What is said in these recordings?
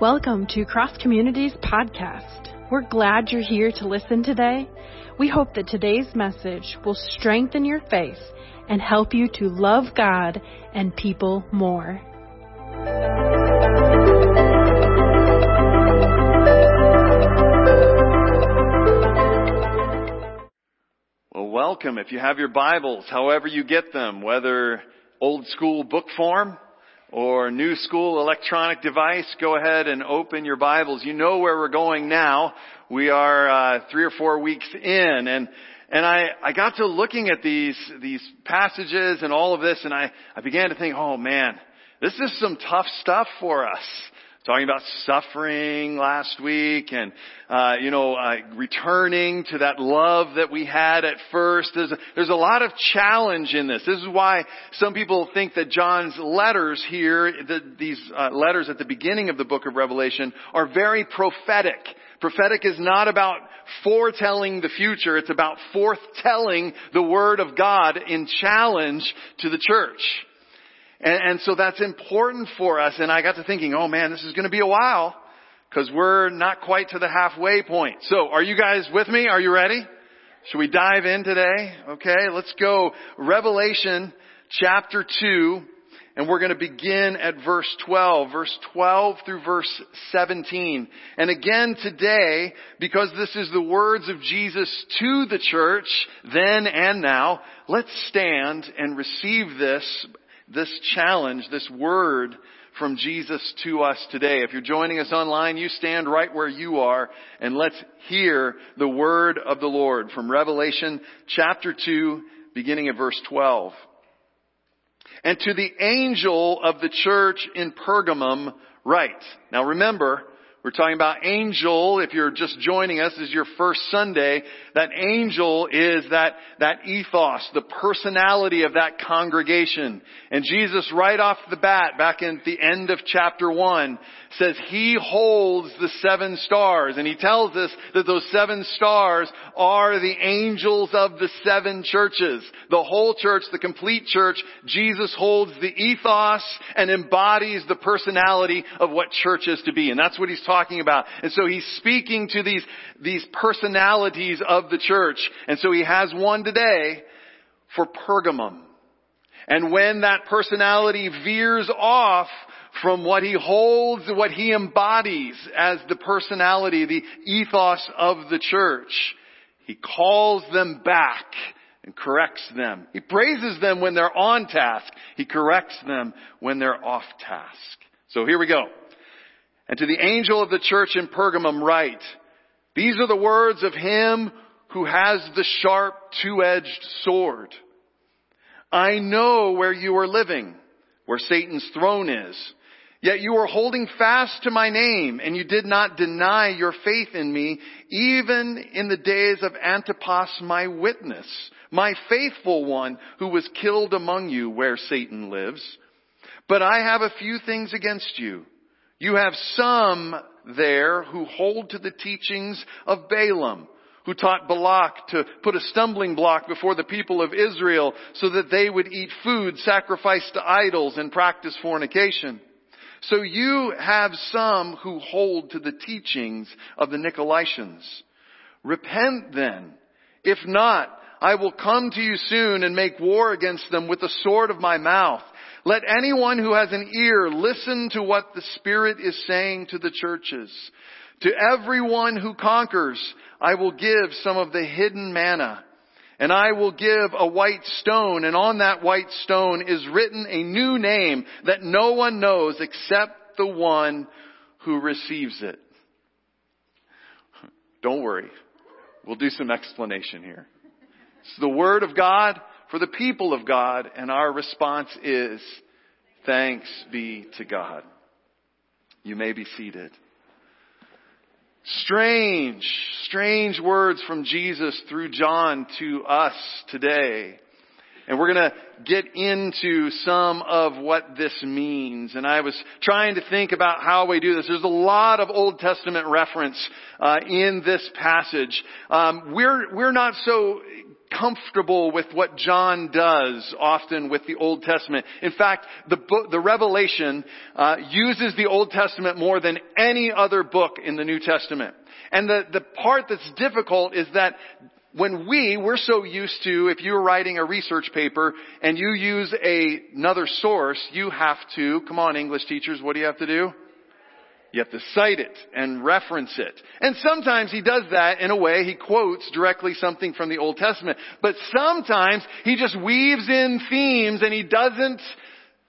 Welcome to Cross Communities Podcast. We're glad you're here to listen today. We hope that today's message will strengthen your faith and help you to love God and people more. Well, welcome. If you have your Bibles, however you get them, whether old school book form or new school electronic device, go ahead and open your Bibles. You know where we're going now. We are uh, three or four weeks in, and and I I got to looking at these these passages and all of this, and I I began to think, oh man, this is some tough stuff for us talking about suffering last week and uh, you know uh, returning to that love that we had at first. There's a, there's a lot of challenge in this. This is why some people think that john's letters here the, these uh, letters at the beginning of the book of revelation are very prophetic. Prophetic is not about foretelling the future. It's about forthtelling the word of god in challenge to the church and, and so that's important for us. And I got to thinking, oh man, this is going to be a while because we're not quite to the halfway point. So are you guys with me? Are you ready? Should we dive in today? Okay, let's go. Revelation chapter 2, and we're going to begin at verse 12, verse 12 through verse 17. And again today, because this is the words of Jesus to the church, then and now, let's stand and receive this this challenge, this word from Jesus to us today. If you're joining us online, you stand right where you are and let's hear the word of the Lord from Revelation chapter 2, beginning at verse 12. And to the angel of the church in Pergamum write. Now remember, we're talking about angel. If you're just joining us, is your first Sunday. That angel is that, that ethos, the personality of that congregation. And Jesus right off the bat, back in the end of chapter one, says he holds the seven stars. And he tells us that those seven stars are the angels of the seven churches. The whole church, the complete church, Jesus holds the ethos and embodies the personality of what church is to be. And that's what he's talking about. And so he's speaking to these, these personalities of the church. And so he has one today for Pergamum. And when that personality veers off from what he holds, what he embodies as the personality, the ethos of the church. He calls them back and corrects them. He praises them when they're on task. He corrects them when they're off task. So here we go. And to the angel of the church in Pergamum write, these are the words of him who has the sharp two-edged sword. I know where you are living, where Satan's throne is Yet you are holding fast to my name, and you did not deny your faith in me, even in the days of Antipas my witness, my faithful one who was killed among you where Satan lives. But I have a few things against you. You have some there who hold to the teachings of Balaam, who taught Balak to put a stumbling block before the people of Israel so that they would eat food sacrificed to idols and practice fornication. So you have some who hold to the teachings of the Nicolaitans. Repent then. If not, I will come to you soon and make war against them with the sword of my mouth. Let anyone who has an ear listen to what the Spirit is saying to the churches. To everyone who conquers, I will give some of the hidden manna. And I will give a white stone, and on that white stone is written a new name that no one knows except the one who receives it. Don't worry. We'll do some explanation here. It's the Word of God for the people of God, and our response is, thanks be to God. You may be seated. Strange, strange words from Jesus through John to us today. And we're to get into some of what this means. And I was trying to think about how we do this. There's a lot of Old Testament reference uh, in this passage. Um, we're we're not so comfortable with what John does often with the Old Testament. In fact, the book, the Revelation uh, uses the Old Testament more than any other book in the New Testament. And the, the part that's difficult is that when we, we're so used to, if you're writing a research paper and you use a, another source, you have to, come on English teachers, what do you have to do? You have to cite it and reference it. And sometimes he does that in a way, he quotes directly something from the Old Testament. But sometimes he just weaves in themes and he doesn't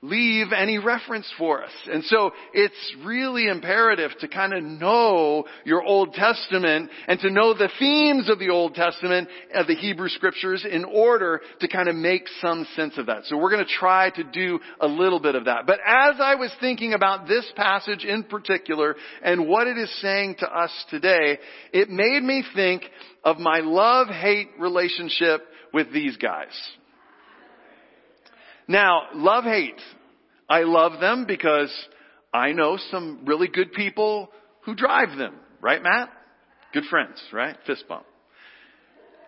leave any reference for us. And so it's really imperative to kind of know your Old Testament and to know the themes of the Old Testament of the Hebrew scriptures in order to kind of make some sense of that. So we're going to try to do a little bit of that. But as I was thinking about this passage in particular and what it is saying to us today, it made me think of my love-hate relationship with these guys. Now, love hate. I love them because I know some really good people who drive them. Right, Matt? Good friends, right? Fist bump.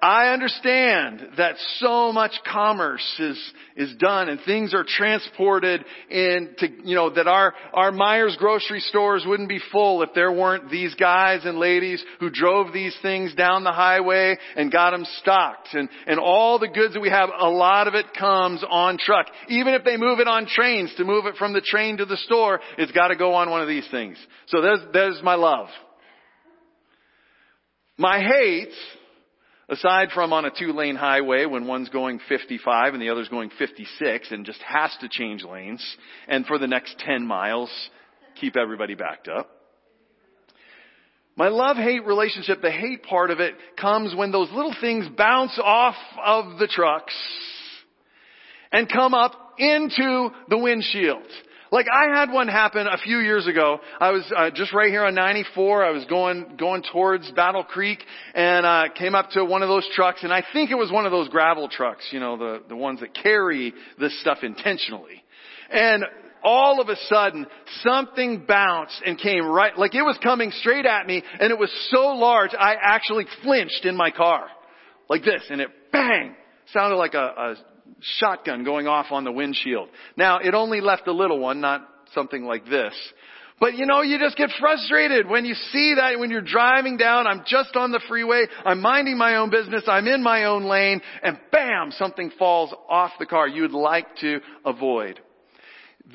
I understand that so much commerce is, is done and things are transported into, you know, that our, our Meijer grocery stores wouldn't be full if there weren't these guys and ladies who drove these things down the highway and got them stocked. And, and all the goods that we have, a lot of it comes on truck. Even if they move it on trains to move it from the train to the store, it's gotta go on one of these things. So there's, there's my love. My hate Aside from on a two lane highway when one's going 55 and the other's going 56 and just has to change lanes and for the next 10 miles keep everybody backed up. My love-hate relationship, the hate part of it comes when those little things bounce off of the trucks and come up into the windshield. Like I had one happen a few years ago. I was uh, just right here on 94. I was going going towards Battle Creek and uh, came up to one of those trucks, and I think it was one of those gravel trucks. You know, the the ones that carry this stuff intentionally. And all of a sudden, something bounced and came right, like it was coming straight at me, and it was so large, I actually flinched in my car. Like this, and it bang! Sounded like a, a shotgun going off on the windshield. Now, it only left a little one, not something like this. But you know, you just get frustrated when you see that when you're driving down, I'm just on the freeway, I'm minding my own business, I'm in my own lane, and bam, something falls off the car you would like to avoid.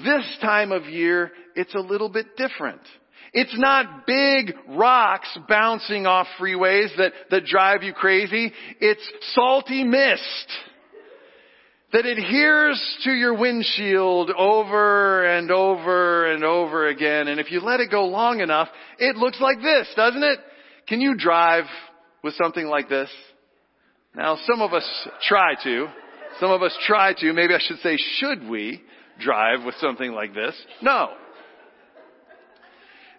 This time of year, it's a little bit different. It's not big rocks bouncing off freeways that, that drive you crazy. It's salty mist that adheres to your windshield over and over and over again. And if you let it go long enough, it looks like this, doesn't it? Can you drive with something like this? Now, some of us try to. Some of us try to. Maybe I should say, should we drive with something like this? No.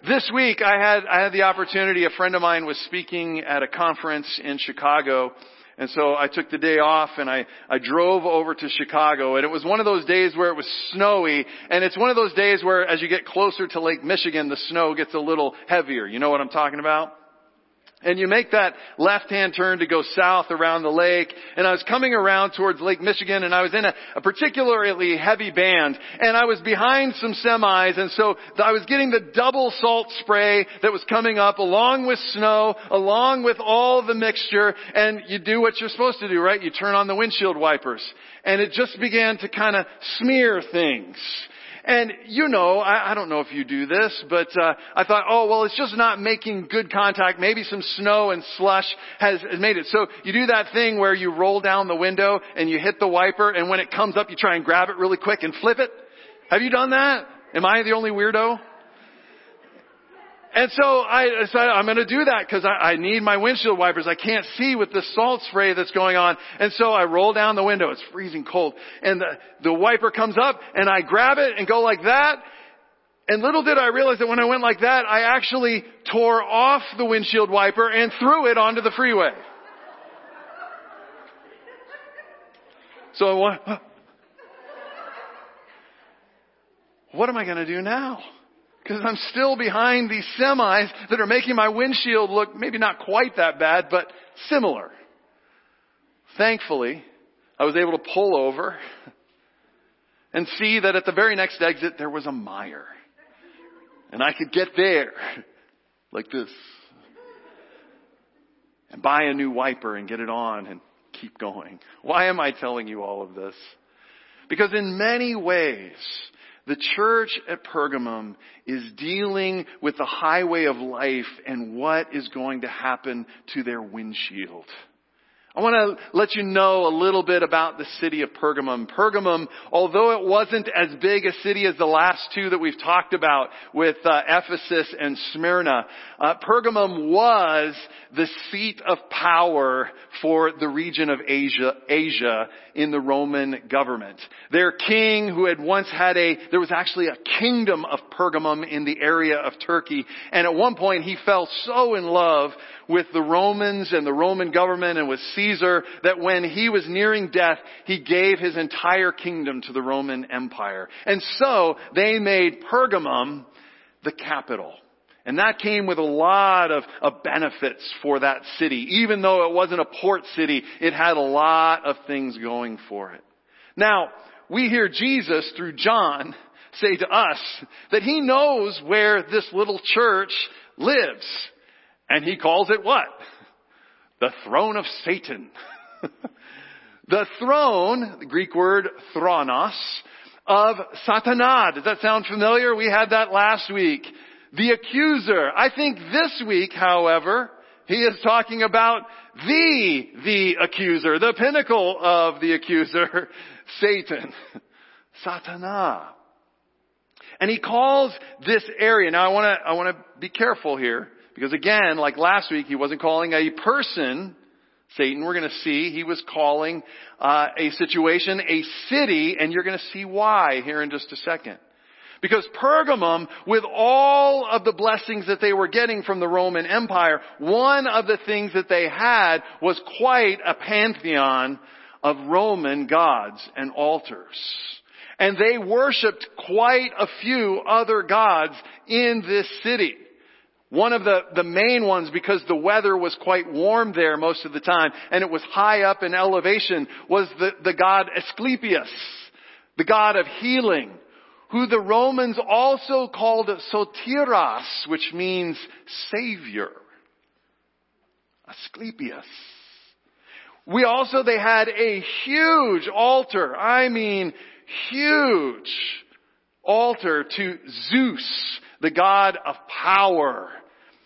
This week I had, I had the opportunity, a friend of mine was speaking at a conference in Chicago and so I took the day off and I, I drove over to Chicago and it was one of those days where it was snowy and it's one of those days where as you get closer to Lake Michigan, the snow gets a little heavier. You know what I'm talking about? And you make that left-hand turn to go south around the lake. And I was coming around towards Lake Michigan and I was in a, a, particularly heavy band. And I was behind some semis and so I was getting the double salt spray that was coming up along with snow, along with all the mixture. And you do what you're supposed to do, right? You turn on the windshield wipers. And it just began to kind of smear things. And you know, I, I don't know if you do this, but uh, I thought, oh well, it's just not making good contact. Maybe some snow and slush has, has made it. So you do that thing where you roll down the window and you hit the wiper, and when it comes up, you try and grab it really quick and flip it. Have you done that? Am I the only weirdo? And so I decided I'm going to do that because I, I need my windshield wipers. I can't see with the salt spray that's going on. And so I roll down the window. It's freezing cold. And the, the wiper comes up and I grab it and go like that. And little did I realize that when I went like that, I actually tore off the windshield wiper and threw it onto the freeway. So I went, what am I going to do now? Because I'm still behind these semis that are making my windshield look maybe not quite that bad, but similar. Thankfully, I was able to pull over and see that at the very next exit there was a Meijer. And I could get there like this and buy a new wiper and get it on and keep going. Why am I telling you all of this? Because in many ways, the church at Pergamum is dealing with the highway of life and what is going to happen to their windshield. I want to let you know a little bit about the city of Pergamum. Pergamum, although it wasn't as big a city as the last two that we've talked about with uh, Ephesus and Smyrna, uh, Pergamum was the seat of power for the region of Asia, Asia in the Roman government. Their king who had once had a, there was actually a kingdom of Pergamum in the area of Turkey, and at one point he fell so in love with the Romans and the Roman government and with Caesar that when he was nearing death, he gave his entire kingdom to the Roman Empire. And so they made Pergamum the capital. And that came with a lot of, of, benefits for that city. Even though it wasn't a port city, it had a lot of things going for it. Now, we hear Jesus through John say to us that he knows where this little church lives. And he calls it what? The throne of Satan. the throne, the Greek word thronos, of Satana. Does that sound familiar? We had that last week. The accuser. I think this week, however, he is talking about the, the accuser, the pinnacle of the accuser, Satan. Satana. And he calls this area, now I wanna, I wanna be careful here, because again, like last week, he wasn't calling a person Satan. We're going to see he was calling uh, a situation a city, and you're going to see why here in just a second. Because Pergamum, with all of the blessings that they were getting from the Roman Empire, one of the things that they had was quite a pantheon of Roman gods and altars. And they worshipped quite a few other gods in this city. One of the, the main ones, because the weather was quite warm there most of the time, and it was high up in elevation, was the, the god Asclepius, the god of healing, who the Romans also called Sotiras, which means savior. Asclepius. We also, they had a huge altar, I mean huge altar to Zeus, the god of power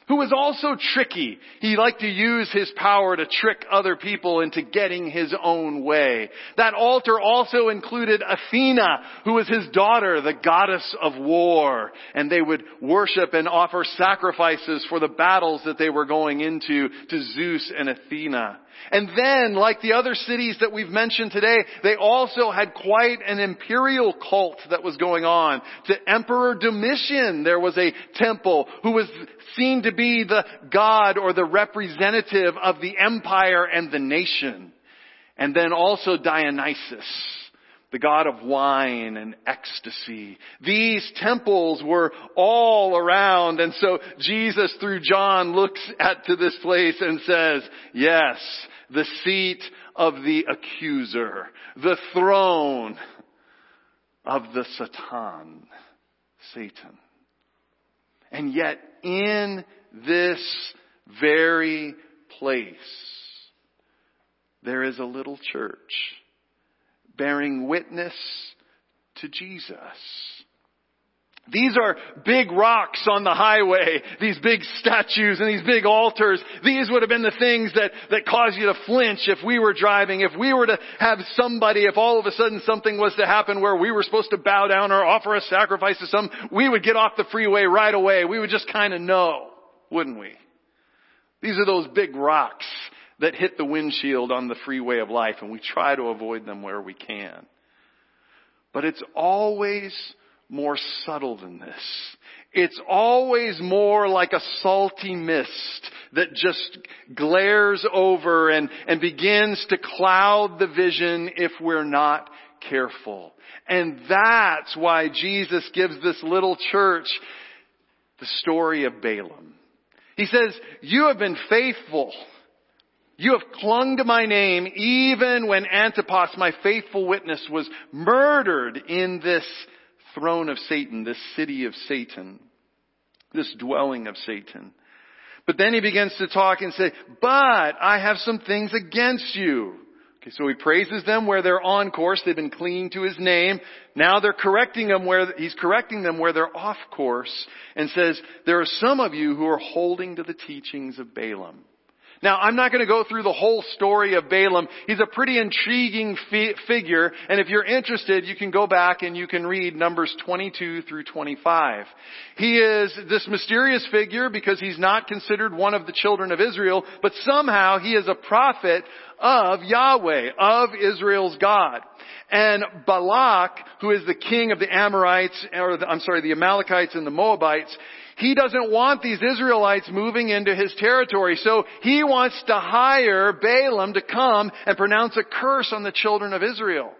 who was also tricky. He liked to use his power to trick other people into getting his own way. That altar also included Athena, who was his daughter, the goddess of war. And they would worship and offer sacrifices for the battles that they were going into to Zeus and Athena. And then, like the other cities that we've mentioned today, they also had quite an imperial cult that was going on. To Emperor Domitian, there was a temple who was seen to be the god or the representative of the empire and the nation. And then also Dionysus, the god of wine and ecstasy. These temples were all around and so Jesus through John looks at to this place and says, yes, the seat of the accuser, the throne of the Satan, Satan. And yet in this very place, there is a little church bearing witness to Jesus. These are big rocks on the highway, these big statues and these big altars. These would have been the things that, that cause you to flinch if we were driving, if we were to have somebody, if all of a sudden something was to happen where we were supposed to bow down or offer a sacrifice to some, we would get off the freeway right away. We would just kind of know, wouldn't we? These are those big rocks that hit the windshield on the freeway of life and we try to avoid them where we can. But it's always more subtle than this. It's always more like a salty mist that just glares over and, and begins to cloud the vision if we're not careful. And that's why Jesus gives this little church the story of Balaam. He says, you have been faithful You have clung to my name even when Antipas, my faithful witness, was murdered in this throne of Satan, this city of Satan, this dwelling of Satan. But then he begins to talk and say, but I have some things against you. Okay, so he praises them where they're on course. They've been clinging to his name. Now they're correcting them where, he's correcting them where they're off course and says, there are some of you who are holding to the teachings of Balaam. Now, I'm not going to go through the whole story of Balaam. He's a pretty intriguing fi- figure, and if you're interested, you can go back and you can read Numbers 22 through 25. He is this mysterious figure because he's not considered one of the children of Israel, but somehow he is a prophet of Yahweh, of Israel's God. And Balak, who is the king of the Amorites, or the, I'm sorry, the Amalekites and the Moabites, he doesn't want these Israelites moving into his territory. So he wants to hire Balaam to come and pronounce a curse on the children of Israel.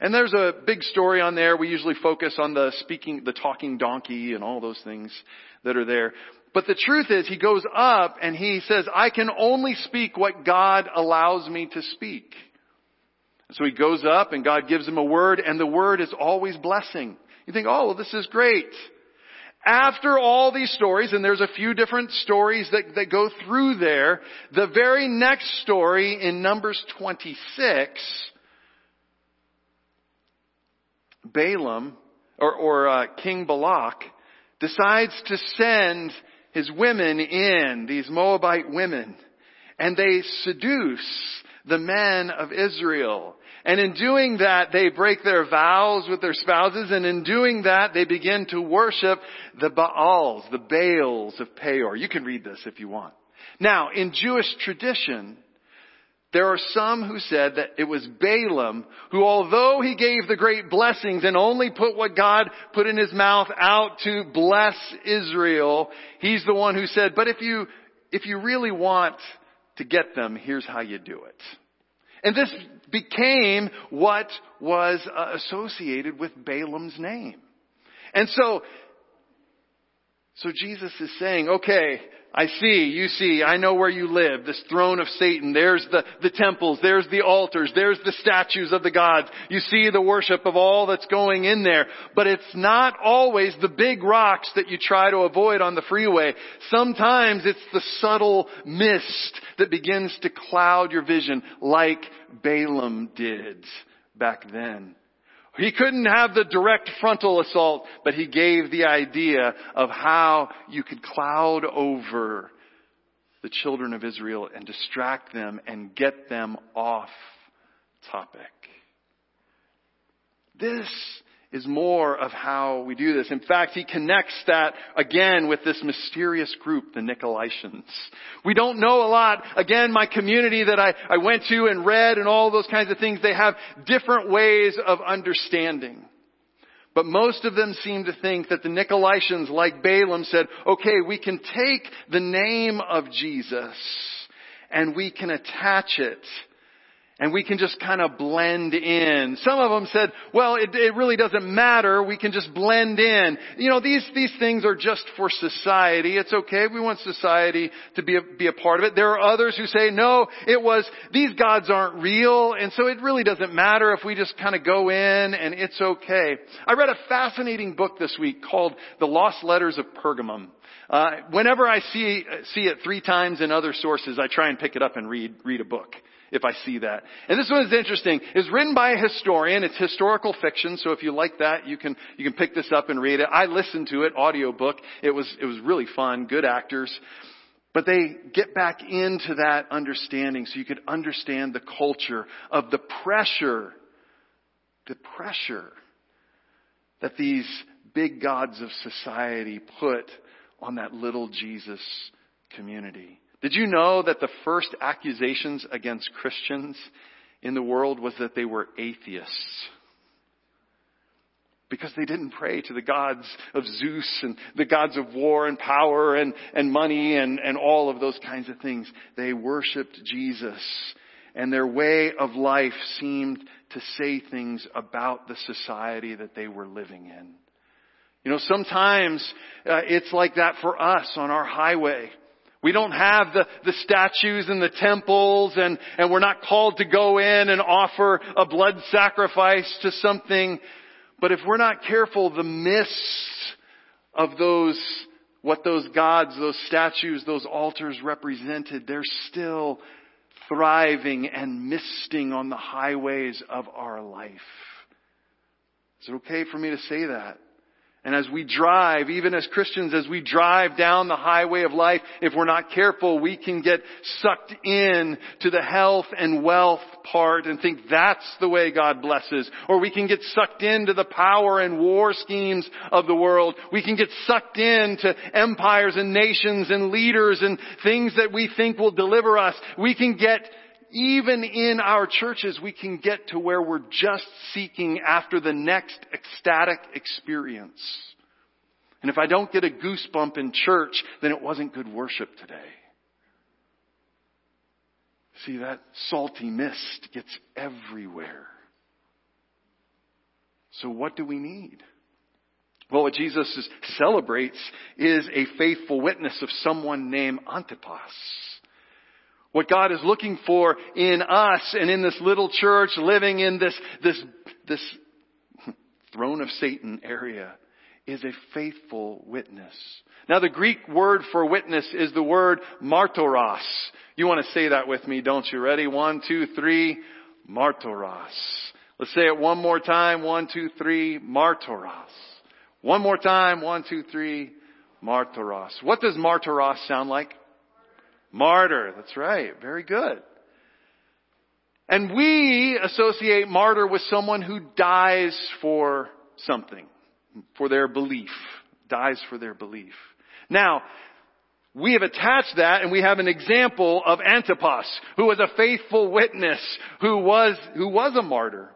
And there's a big story on there. We usually focus on the speaking, the talking donkey and all those things that are there. But the truth is he goes up and he says, I can only speak what God allows me to speak. So he goes up and God gives him a word and the word is always blessing. You think, oh, well, this is great. After all these stories, and there's a few different stories that, that go through there, the very next story in Numbers 26, Balaam, or, or uh, King Balak, decides to send his women in, these Moabite women, and they seduce the men of Israel. And in doing that, they break their vows with their spouses, and in doing that, they begin to worship the Baals, the Baals of Peor. You can read this if you want. Now, in Jewish tradition, there are some who said that it was Balaam who, although he gave the great blessings and only put what God put in his mouth out to bless Israel, he's the one who said, but if you, if you really want to get them, here's how you do it. And this became what was uh, associated with Balaam's name. And so, so Jesus is saying, okay, I see, you see, I know where you live, this throne of Satan. There's the, the temples, there's the altars, there's the statues of the gods. You see the worship of all that's going in there. But it's not always the big rocks that you try to avoid on the freeway. Sometimes it's the subtle mist that begins to cloud your vision like Balaam did back then. He couldn't have the direct frontal assault, but he gave the idea of how you could cloud over the children of Israel and distract them and get them off topic. This is more of how we do this. In fact, he connects that again with this mysterious group, the Nicolaitans. We don't know a lot. Again, my community that I, I went to and read and all those kinds of things, they have different ways of understanding. But most of them seem to think that the Nicolaitans, like Balaam, said, okay, we can take the name of Jesus and we can attach it and we can just kind of blend in. Some of them said, well, it, it, really doesn't matter. We can just blend in. You know, these, these things are just for society. It's okay. We want society to be a, be a part of it. There are others who say, no, it was, these gods aren't real. And so it really doesn't matter if we just kind of go in and it's okay. I read a fascinating book this week called The Lost Letters of Pergamum. Uh, whenever I see, see it three times in other sources, I try and pick it up and read, read a book if I see that. And this one is interesting. It's written by a historian. It's historical fiction, so if you like that, you can you can pick this up and read it. I listened to it, audiobook. It was it was really fun, good actors. But they get back into that understanding so you could understand the culture of the pressure, the pressure that these big gods of society put on that little Jesus community. Did you know that the first accusations against Christians in the world was that they were atheists? Because they didn't pray to the gods of Zeus and the gods of war and power and, and money and, and all of those kinds of things. They worshiped Jesus. And their way of life seemed to say things about the society that they were living in. You know, sometimes uh, it's like that for us on our highway We don't have the, the statues and the temples and, and we're not called to go in and offer a blood sacrifice to something. But if we're not careful, the mist of those, what those gods, those statues, those altars represented, they're still thriving and misting on the highways of our life. Is it okay for me to say that? And as we drive, even as Christians, as we drive down the highway of life, if we're not careful, we can get sucked in to the health and wealth part and think that's the way God blesses. Or we can get sucked into the power and war schemes of the world. We can get sucked into empires and nations and leaders and things that we think will deliver us. We can get even in our churches, we can get to where we're just seeking after the next ecstatic experience. And if I don't get a goosebump in church, then it wasn't good worship today. See, that salty mist gets everywhere. So what do we need? Well, what Jesus celebrates is a faithful witness of someone named Antipas. What God is looking for in us and in this little church living in this, this, this throne of Satan area is a faithful witness. Now the Greek word for witness is the word martyros. You want to say that with me, don't you? Ready? One, two, three. Martyros. Let's say it one more time. One, two, three. Martyros. One more time. One, two, three. Martyros. What does martyros sound like? Martyr. That's right. Very good. And we associate martyr with someone who dies for something, for their belief, dies for their belief. Now, we have attached that and we have an example of Antipas, who was a faithful witness, who was, who was a martyr.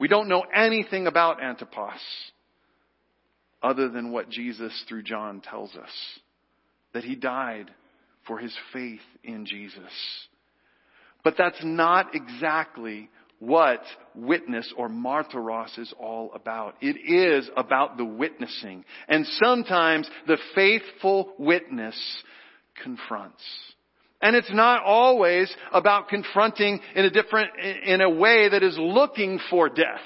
We don't know anything about Antipas other than what Jesus through John tells us. That he died for his faith in Jesus. But that's not exactly what witness or martyros is all about. It is about the witnessing. And sometimes the faithful witness confronts. And it's not always about confronting in a different, in a way that is looking for death.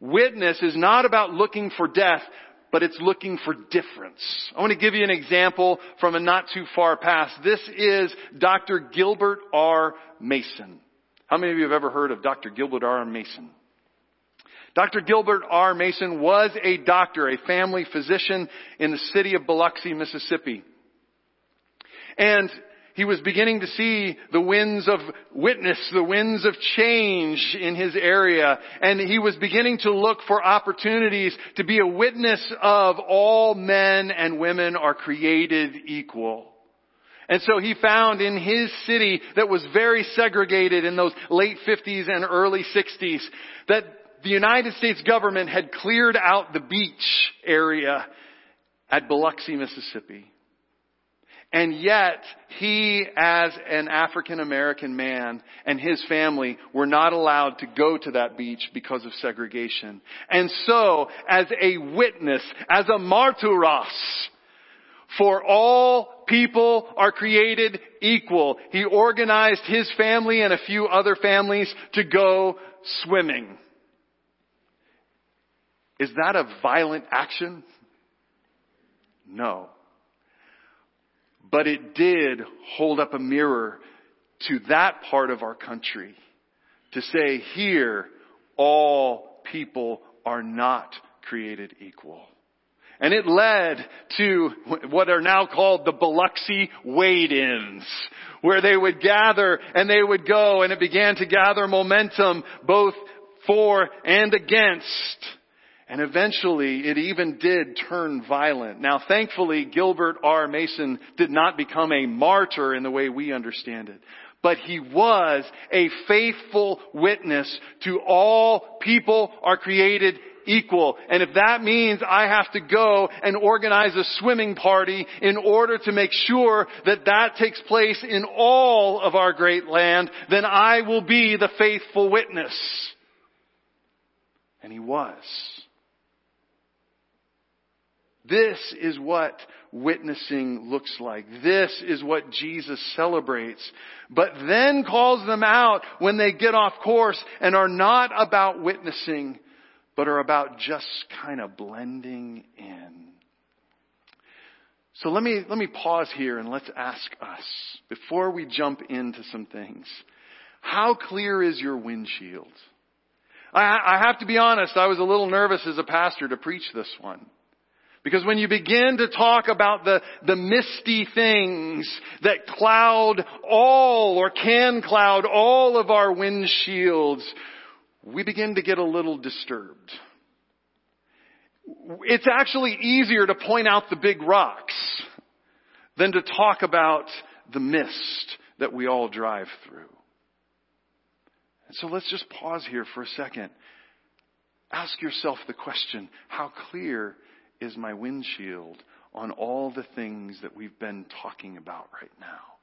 Witness is not about looking for death, but it's looking for difference. I want to give you an example from a not too far past. This is Dr. Gilbert R. Mason. How many of you have ever heard of Dr. Gilbert R. Mason? Dr. Gilbert R. Mason was a doctor, a family physician in the city of Biloxi, Mississippi. And he was beginning to see the winds of witness, the winds of change in his area. And he was beginning to look for opportunities to be a witness of all men and women are created equal. And so he found in his city that was very segregated in those late 50s and early 60s that the United States government had cleared out the beach area at Biloxi, Mississippi. And yet, he as an African American man and his family were not allowed to go to that beach because of segregation. And so, as a witness, as a martyros, for all people are created equal, he organized his family and a few other families to go swimming. Is that a violent action? No. But it did hold up a mirror to that part of our country to say here, all people are not created equal. And it led to what are now called the Biloxi wade-ins, where they would gather and they would go and it began to gather momentum both for and against and eventually it even did turn violent. Now thankfully Gilbert R. Mason did not become a martyr in the way we understand it. But he was a faithful witness to all people are created equal. And if that means I have to go and organize a swimming party in order to make sure that that takes place in all of our great land, then I will be the faithful witness. And he was. This is what witnessing looks like. This is what Jesus celebrates. But then calls them out when they get off course and are not about witnessing, but are about just kind of blending in. So let me, let me pause here and let's ask us, before we jump into some things, how clear is your windshield? I, I have to be honest, I was a little nervous as a pastor to preach this one. Because when you begin to talk about the, the misty things that cloud all or can cloud all of our windshields, we begin to get a little disturbed. It's actually easier to point out the big rocks than to talk about the mist that we all drive through. And so let's just pause here for a second. Ask yourself the question, how clear is my windshield on all the things that we've been talking about right now.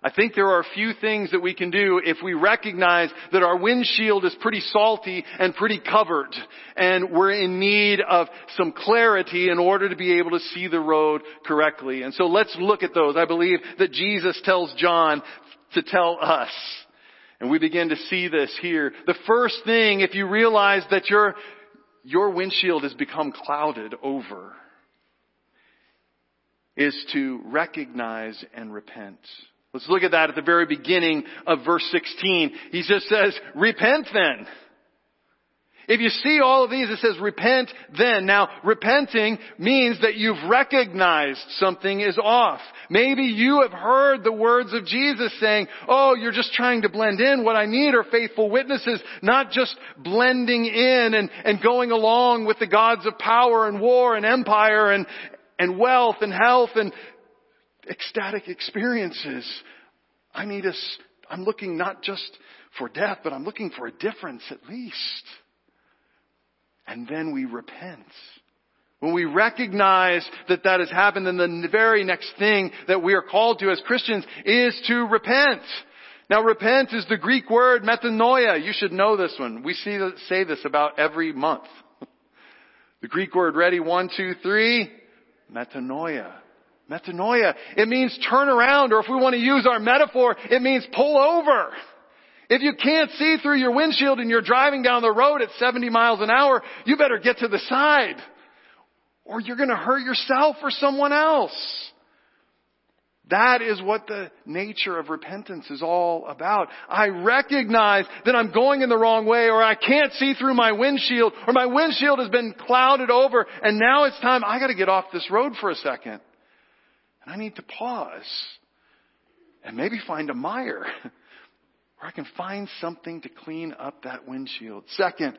I think there are a few things that we can do if we recognize that our windshield is pretty salty and pretty covered and we're in need of some clarity in order to be able to see the road correctly. And so let's look at those. I believe that Jesus tells John to tell us. And we begin to see this here. The first thing, if you realize that your your windshield has become clouded over is to recognize and repent. Let's look at that at the very beginning of verse 16. He just says, repent then. If you see all of these, it says repent then. Now, repenting means that you've recognized something is off. Maybe you have heard the words of Jesus saying, oh, you're just trying to blend in. What I need are faithful witnesses, not just blending in and, and going along with the gods of power and war and empire and, and wealth and health and ecstatic experiences. I need us, I'm looking not just for death, but I'm looking for a difference at least and then we repent. When we recognize that that has happened, then the very next thing that we are called to as Christians is to repent. Now repent is the Greek word metanoia. You should know this one. We see, say this about every month. The Greek word ready, one, two, three, metanoia. Metanoia. It means turn around, or if we want to use our metaphor, it means pull over. If you can't see through your windshield and you're driving down the road at 70 miles an hour, you better get to the side. Or you're gonna hurt yourself or someone else. That is what the nature of repentance is all about. I recognize that I'm going in the wrong way or I can't see through my windshield or my windshield has been clouded over and now it's time I gotta get off this road for a second. And I need to pause and maybe find a Meijer where I can find something to clean up that windshield. Second,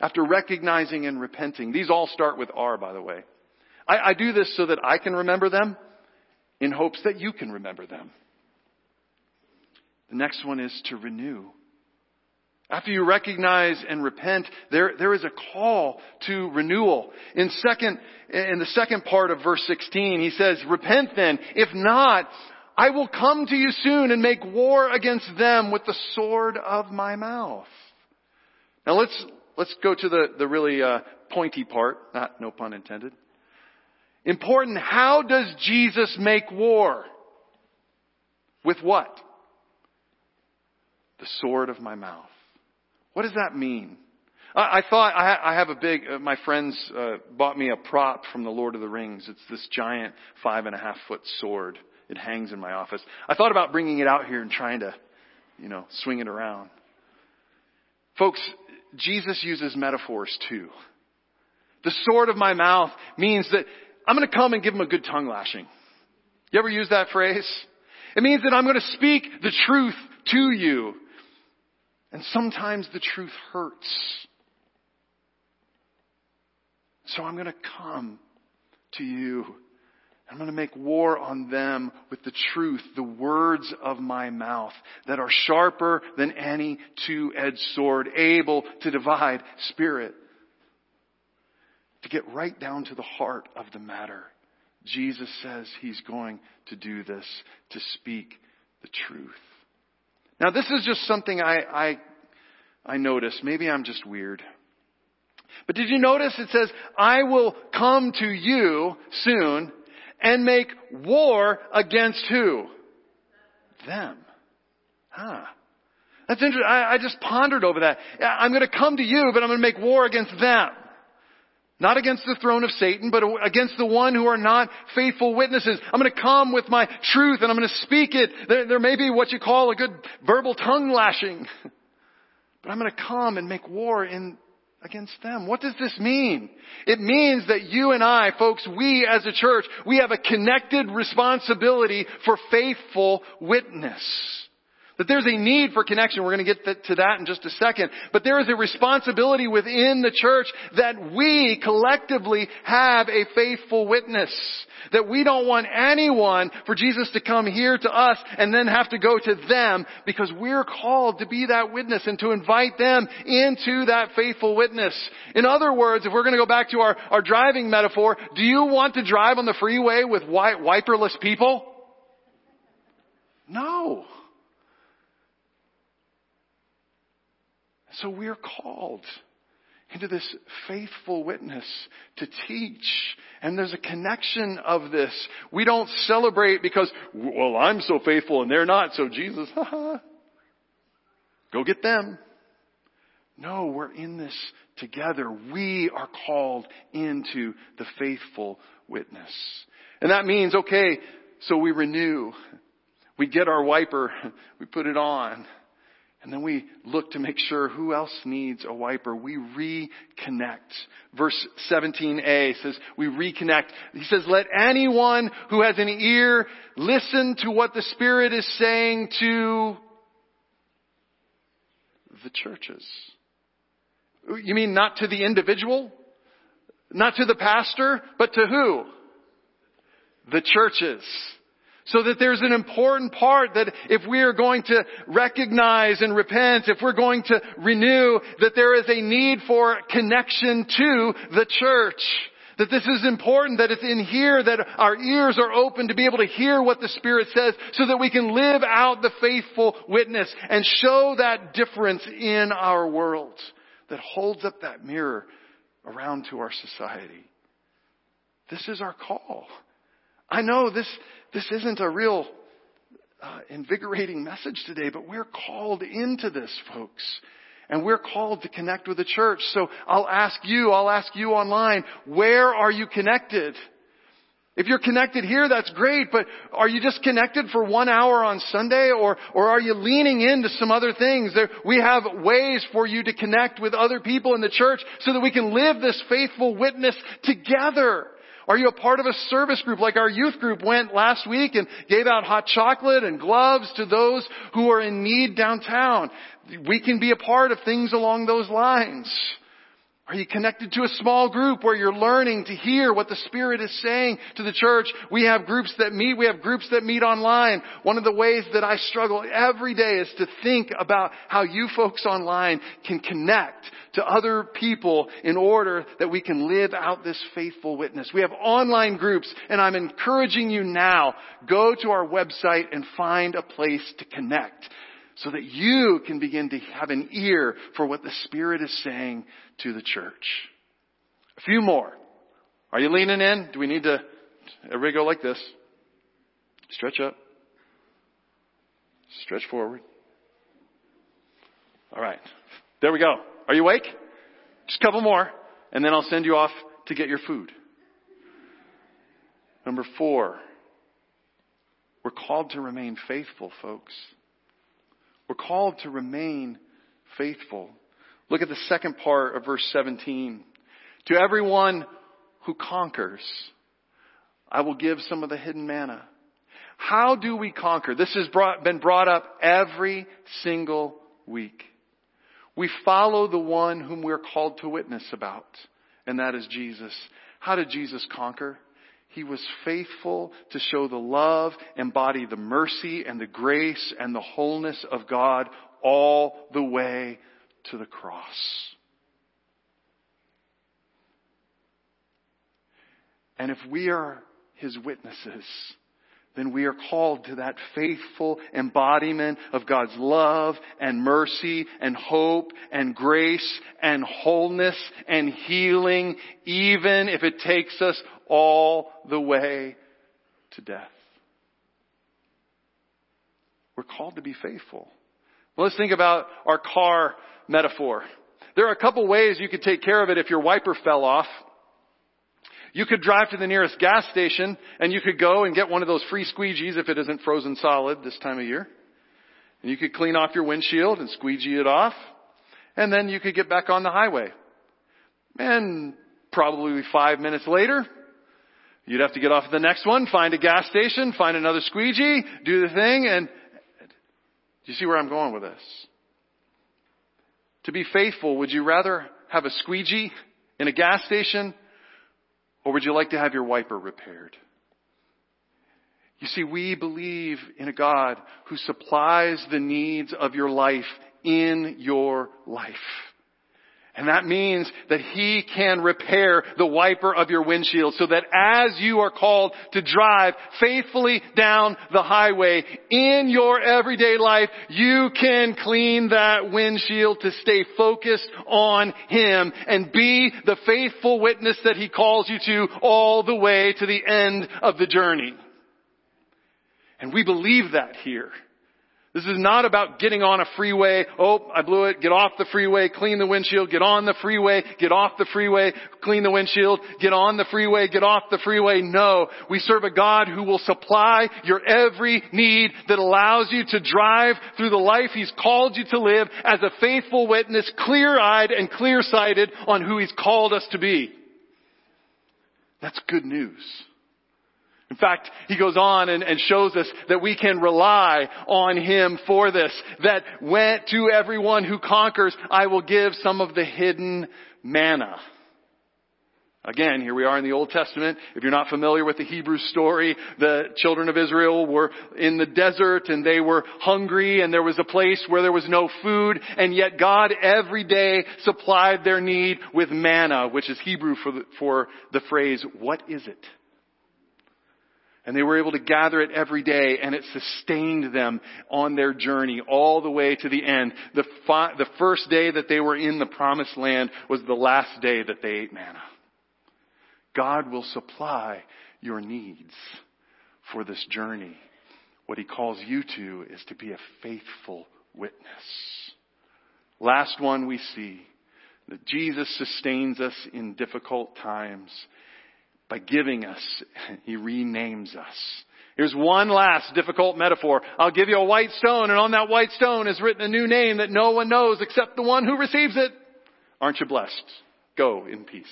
after recognizing and repenting, these all start with R, by the way. I, I do this so that I can remember them in hopes that you can remember them. The next one is to renew. After you recognize and repent, there, there is a call to renewal. In second, in the second part of verse 16, he says, repent then. If not, I will come to you soon and make war against them with the sword of my mouth. Now let's, let's go to the, the really uh, pointy part, not no pun intended. Important, how does Jesus make war? With what? The sword of my mouth. What does that mean? I, I thought I, I have a big. Uh, my friends uh, bought me a prop from the Lord of the Rings. It's this giant five and a half foot sword. It hangs in my office. I thought about bringing it out here and trying to, you know, swing it around. Folks, Jesus uses metaphors too. The sword of my mouth means that I'm going to come and give him a good tongue lashing. You ever use that phrase? It means that I'm going to speak the truth to you. And sometimes the truth hurts. So I'm going to come to you I'm going to make war on them with the truth, the words of my mouth that are sharper than any two-edged sword, able to divide spirit. To get right down to the heart of the matter. Jesus says he's going to do this, to speak the truth. Now this is just something I, I, I notice. Maybe I'm just weird. But did you notice it says, I will come to you soon and make war against who? Them. Huh. That's interesting. I, I just pondered over that. I'm going to come to you, but I'm going to make war against them. Not against the throne of Satan, but against the one who are not faithful witnesses. I'm going to come with my truth and I'm going to speak it. There, there may be what you call a good verbal tongue lashing. But I'm going to come and make war in against them. What does this mean? It means that you and I, folks, we as a church, we have a connected responsibility for faithful witness. That there's a need for connection. We're going to get to that in just a second. But there is a responsibility within the church that we collectively have a faithful witness. That we don't want anyone for Jesus to come here to us and then have to go to them because we're called to be that witness and to invite them into that faithful witness. In other words, if we're going to go back to our, our driving metaphor, do you want to drive on the freeway with wiperless people? No. So we're called into this faithful witness to teach. And there's a connection of this. We don't celebrate because, well, I'm so faithful and they're not, so Jesus, go get them. No, we're in this together. We are called into the faithful witness. And that means, okay, so we renew. We get our wiper, we put it on. And then we look to make sure who else needs a wiper. We reconnect. Verse 17a says, we reconnect. He says, let anyone who has an ear listen to what the Spirit is saying to the churches. You mean not to the individual? Not to the pastor, but to who? The churches. So that there's an important part that if we are going to recognize and repent, if we're going to renew, that there is a need for connection to the church. That this is important, that it's in here that our ears are open to be able to hear what the Spirit says so that we can live out the faithful witness and show that difference in our world that holds up that mirror around to our society. This is our call. I know this, this isn't a real uh, invigorating message today, but we're called into this, folks. And we're called to connect with the church. So I'll ask you, I'll ask you online, where are you connected? If you're connected here, that's great, but are you just connected for one hour on Sunday or, or are you leaning into some other things? There, we have ways for you to connect with other people in the church so that we can live this faithful witness together. Are you a part of a service group like our youth group went last week and gave out hot chocolate and gloves to those who are in need downtown? We can be a part of things along those lines. Are you connected to a small group where you're learning to hear what the Spirit is saying to the church? We have groups that meet. We have groups that meet online. One of the ways that I struggle every day is to think about how you folks online can connect to other people in order that we can live out this faithful witness. We have online groups and I'm encouraging you now, go to our website and find a place to connect so that you can begin to have an ear for what the Spirit is saying to the church. A few more. Are you leaning in? Do we need to, everybody go like this? Stretch up. Stretch forward. All right. There we go. Are you awake? Just a couple more, and then I'll send you off to get your food. Number four, we're called to remain faithful, folks. We're called to remain faithful. Look at the second part of verse 17. To everyone who conquers, I will give some of the hidden manna. How do we conquer? This has brought, been brought up every single week. We follow the one whom we're called to witness about, and that is Jesus. How did Jesus conquer? He was faithful to show the love, embody the mercy and the grace and the wholeness of God all the way to the cross. And if we are His witnesses, then we are called to that faithful embodiment of God's love and mercy and hope and grace and wholeness and healing, even if it takes us all the way to death. We're called to be faithful. Well, let's think about our car metaphor. There are a couple ways you could take care of it if your wiper fell off. You could drive to the nearest gas station and you could go and get one of those free squeegees if it isn't frozen solid this time of year. And you could clean off your windshield and squeegee it off. And then you could get back on the highway. And probably five minutes later, you'd have to get off at the next one, find a gas station, find another squeegee, do the thing, and do you see where I'm going with this? To be faithful, would you rather have a squeegee in a gas station or would you like to have your wiper repaired? You see, we believe in a God who supplies the needs of your life in your life. And that means that He can repair the wiper of your windshield so that as you are called to drive faithfully down the highway in your everyday life, you can clean that windshield to stay focused on Him and be the faithful witness that He calls you to all the way to the end of the journey. And we believe that here. This is not about getting on a freeway. Oh, I blew it. Get off the freeway. Clean the windshield. Get on the freeway. Get off the freeway. Clean the windshield. Get on the freeway. Get off the freeway. No. We serve a God who will supply your every need that allows you to drive through the life He's called you to live as a faithful witness, clear-eyed and clear-sighted on who He's called us to be. That's good news. In fact, he goes on and, and, shows us that we can rely on him for this. That when, to everyone who conquers, I will give some of the hidden manna. Again, here we are in the Old Testament. If you're not familiar with the Hebrew story, the children of Israel were in the desert and they were hungry and there was a place where there was no food and yet God every day supplied their need with manna, which is Hebrew for the, for the phrase, what is it? And they were able to gather it every day and it sustained them on their journey all the way to the end. The, fi- the first day that they were in the promised land was the last day that they ate manna. God will supply your needs for this journey. What He calls you to is to be a faithful witness. Last one we see that Jesus sustains us in difficult times by giving us, He renames us. Here's one last difficult metaphor. I'll give you a white stone and on that white stone is written a new name that no one knows except the one who receives it. Aren't you blessed? Go in peace.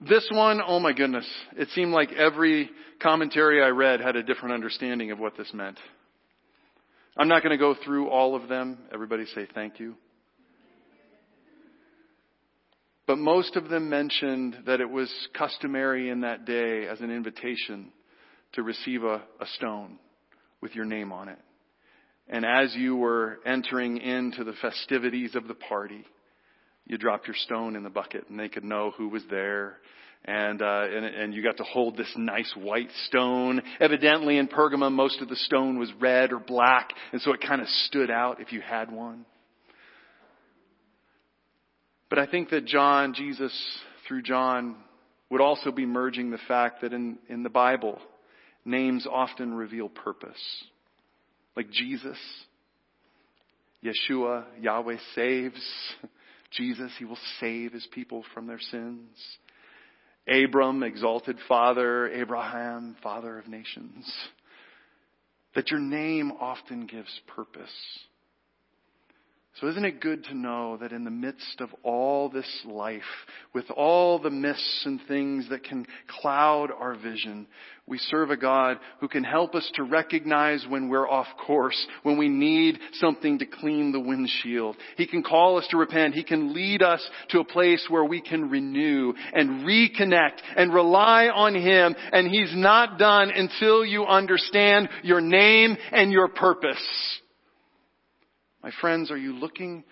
This one, oh my goodness, it seemed like every commentary I read had a different understanding of what this meant. I'm not going to go through all of them. Everybody say thank you. But most of them mentioned that it was customary in that day as an invitation to receive a, a stone with your name on it. And as you were entering into the festivities of the party, you dropped your stone in the bucket and they could know who was there. And, uh, and, and you got to hold this nice white stone. Evidently in Pergamum, most of the stone was red or black, and so it kind of stood out if you had one. But I think that John, Jesus, through John, would also be merging the fact that in, in the Bible, names often reveal purpose. Like Jesus, Yeshua, Yahweh saves. Jesus, He will save His people from their sins. Abram, exalted father, Abraham, father of nations. That your name often gives purpose. So isn't it good to know that in the midst of all this life, with all the myths and things that can cloud our vision, we serve a God who can help us to recognize when we're off course, when we need something to clean the windshield. He can call us to repent. He can lead us to a place where we can renew and reconnect and rely on Him. And He's not done until you understand your name and your purpose. My friends, are you looking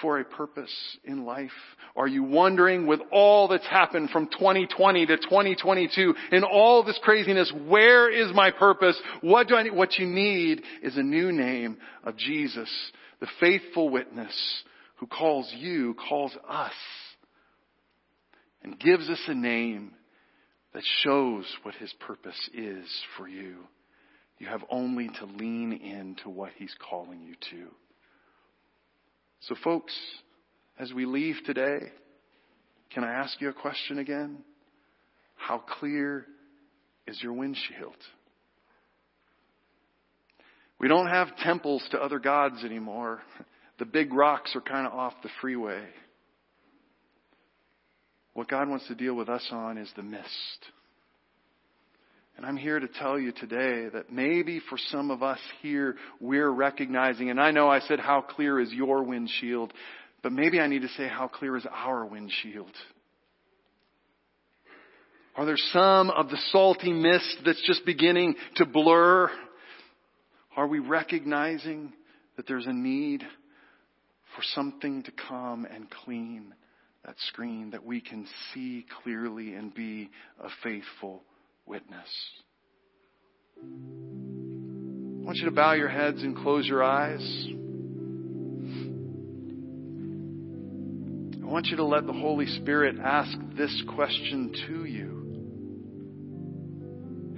for a purpose in life? Are you wondering with all that's happened from 2020 to 2022 in all this craziness, where is my purpose? What do I need? What you need is a new name of Jesus, the faithful witness who calls you, calls us, and gives us a name that shows what his purpose is for you. You have only to lean into what he's calling you to. So folks, as we leave today, can I ask you a question again? How clear is your windshield? We don't have temples to other gods anymore. The big rocks are kind of off the freeway. What God wants to deal with us on is the mist. And I'm here to tell you today that maybe for some of us here, we're recognizing, and I know I said how clear is your windshield, but maybe I need to say how clear is our windshield. Are there some of the salty mist that's just beginning to blur? Are we recognizing that there's a need for something to come and clean that screen that we can see clearly and be a faithful witness. I want you to bow your heads and close your eyes. I want you to let the Holy Spirit ask this question to you.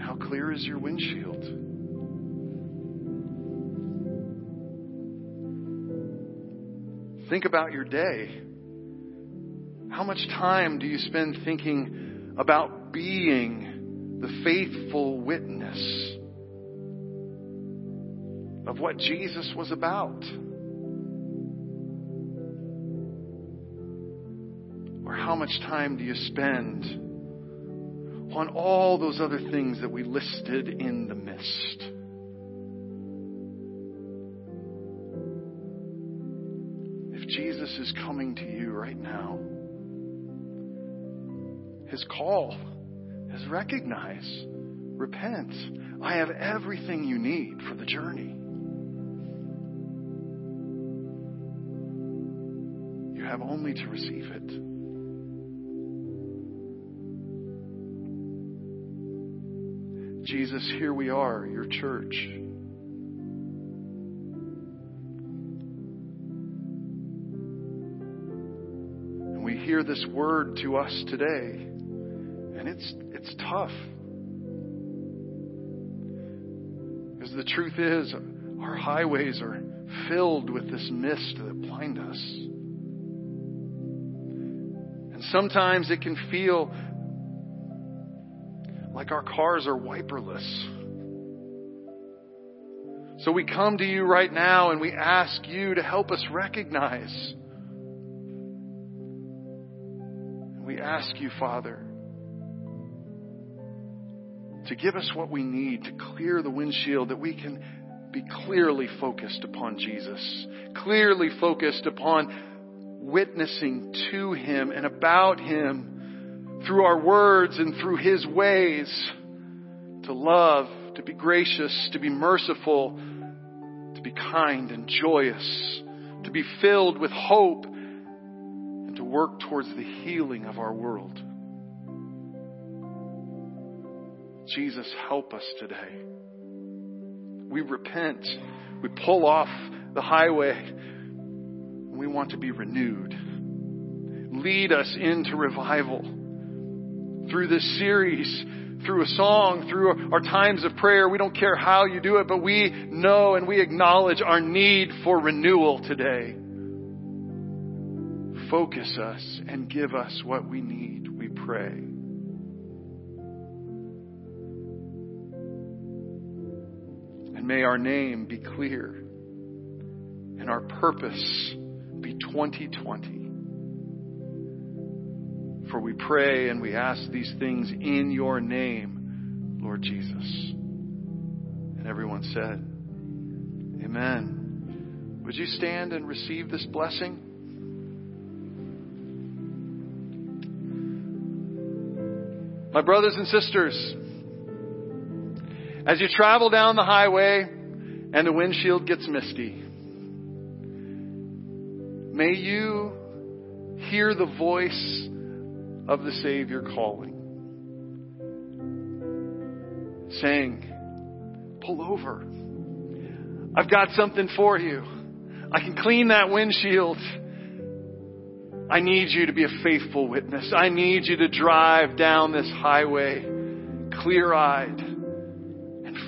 How clear is your windshield? Think about your day. How much time do you spend thinking about being the faithful witness of what Jesus was about. Or how much time do you spend on all those other things that we listed in the mist? If Jesus is coming to you right now, his call is recognize, repent. I have everything you need for the journey. You have only to receive it. Jesus, here we are, your church. And we hear this word to us today. And it's, it's tough. Because the truth is, our highways are filled with this mist that blind us. And sometimes it can feel like our cars are wiperless. So we come to you right now and we ask you to help us recognize. We ask you, Father, to give us what we need to clear the windshield that we can be clearly focused upon Jesus, clearly focused upon witnessing to Him and about Him through our words and through His ways to love, to be gracious, to be merciful, to be kind and joyous, to be filled with hope, and to work towards the healing of our world. Jesus, help us today. We repent. We pull off the highway. We want to be renewed. Lead us into revival through this series, through a song, through our times of prayer. We don't care how you do it, but we know and we acknowledge our need for renewal today. Focus us and give us what we need, we pray. And may our name be clear and our purpose be 2020. For we pray and we ask these things in your name, Lord Jesus. And everyone said, Amen. Would you stand and receive this blessing? My brothers and sisters, as you travel down the highway and the windshield gets misty, may you hear the voice of the Savior calling, saying, Pull over. I've got something for you. I can clean that windshield. I need you to be a faithful witness. I need you to drive down this highway clear eyed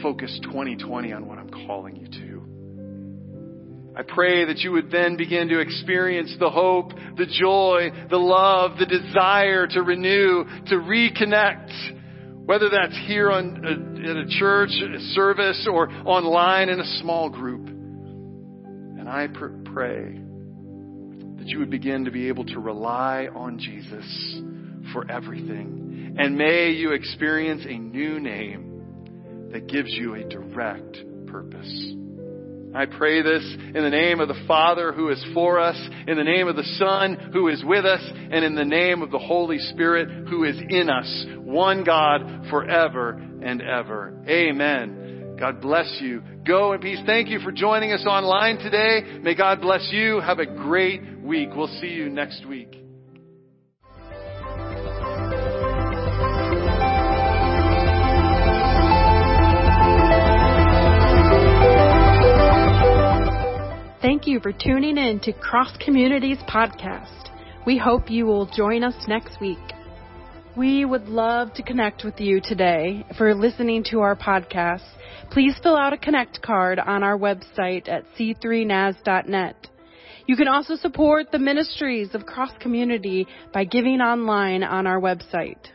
focus 2020 on what I'm calling you to. I pray that you would then begin to experience the hope, the joy, the love, the desire to renew, to reconnect, whether that's here on, uh, at a church a service or online in a small group. And I pr- pray that you would begin to be able to rely on Jesus for everything. And may you experience a new name that gives you a direct purpose. I pray this in the name of the Father who is for us, in the name of the Son who is with us, and in the name of the Holy Spirit who is in us, one God forever and ever. Amen. God bless you. Go in peace. Thank you for joining us online today. May God bless you. Have a great week. We'll see you next week. Thank you for tuning in to Cross Communities Podcast. We hope you will join us next week. We would love to connect with you today for listening to our podcast. Please fill out a connect card on our website at c3nas.net. You can also support the ministries of Cross Community by giving online on our website.